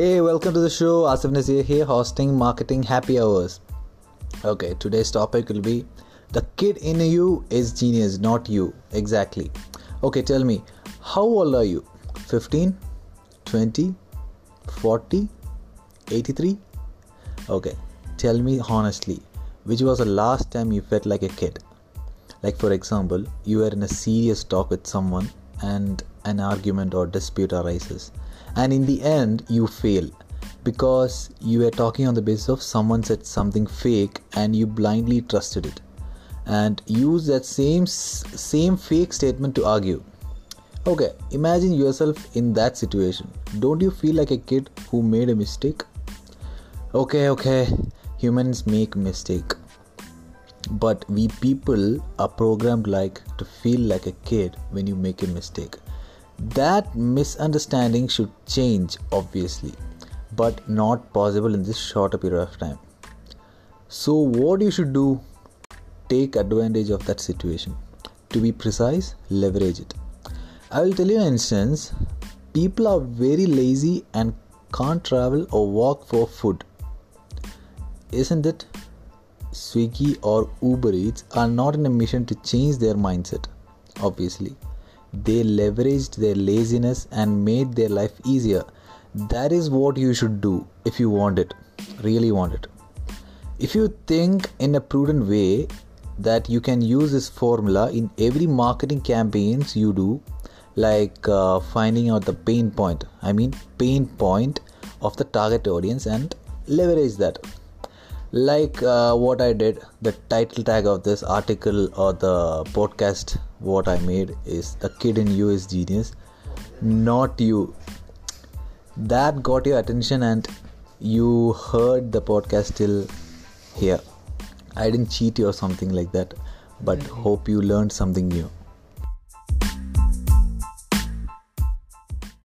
Hey, welcome to the show. Asif Nazir here, hosting Marketing Happy Hours. Okay, today's topic will be the kid in you is genius, not you. Exactly. Okay, tell me, how old are you? 15, 20, 40, 83? Okay, tell me honestly, which was the last time you felt like a kid? Like, for example, you were in a serious talk with someone and an argument or dispute arises, and in the end, you fail. Because you were talking on the basis of someone said something fake and you blindly trusted it. And use that same same fake statement to argue. Okay imagine yourself in that situation. Don't you feel like a kid who made a mistake? Okay okay humans make mistake but we people are programmed like to feel like a kid when you make a mistake. That misunderstanding should change obviously but not possible in this shorter period of time. So what you should do take advantage of that situation. To be precise leverage it. I will tell you an instance. People are very lazy and can't travel or walk for food. Isn't it Swiggy or Uber Eats are not in a mission to change their mindset, obviously. They leveraged their laziness and made their life easier. That is what you should do if you want it, really want it. If you think in a prudent way that you can use this formula in every marketing campaigns you do, like uh, finding out the pain point, I mean, pain point of the target audience and leverage that like uh, what I did, the title tag of this article or the podcast, what I made is The Kid in You is Genius, not you. That got your attention and you heard the podcast till here. I didn't cheat you or something like that, but mm-hmm. hope you learned something new.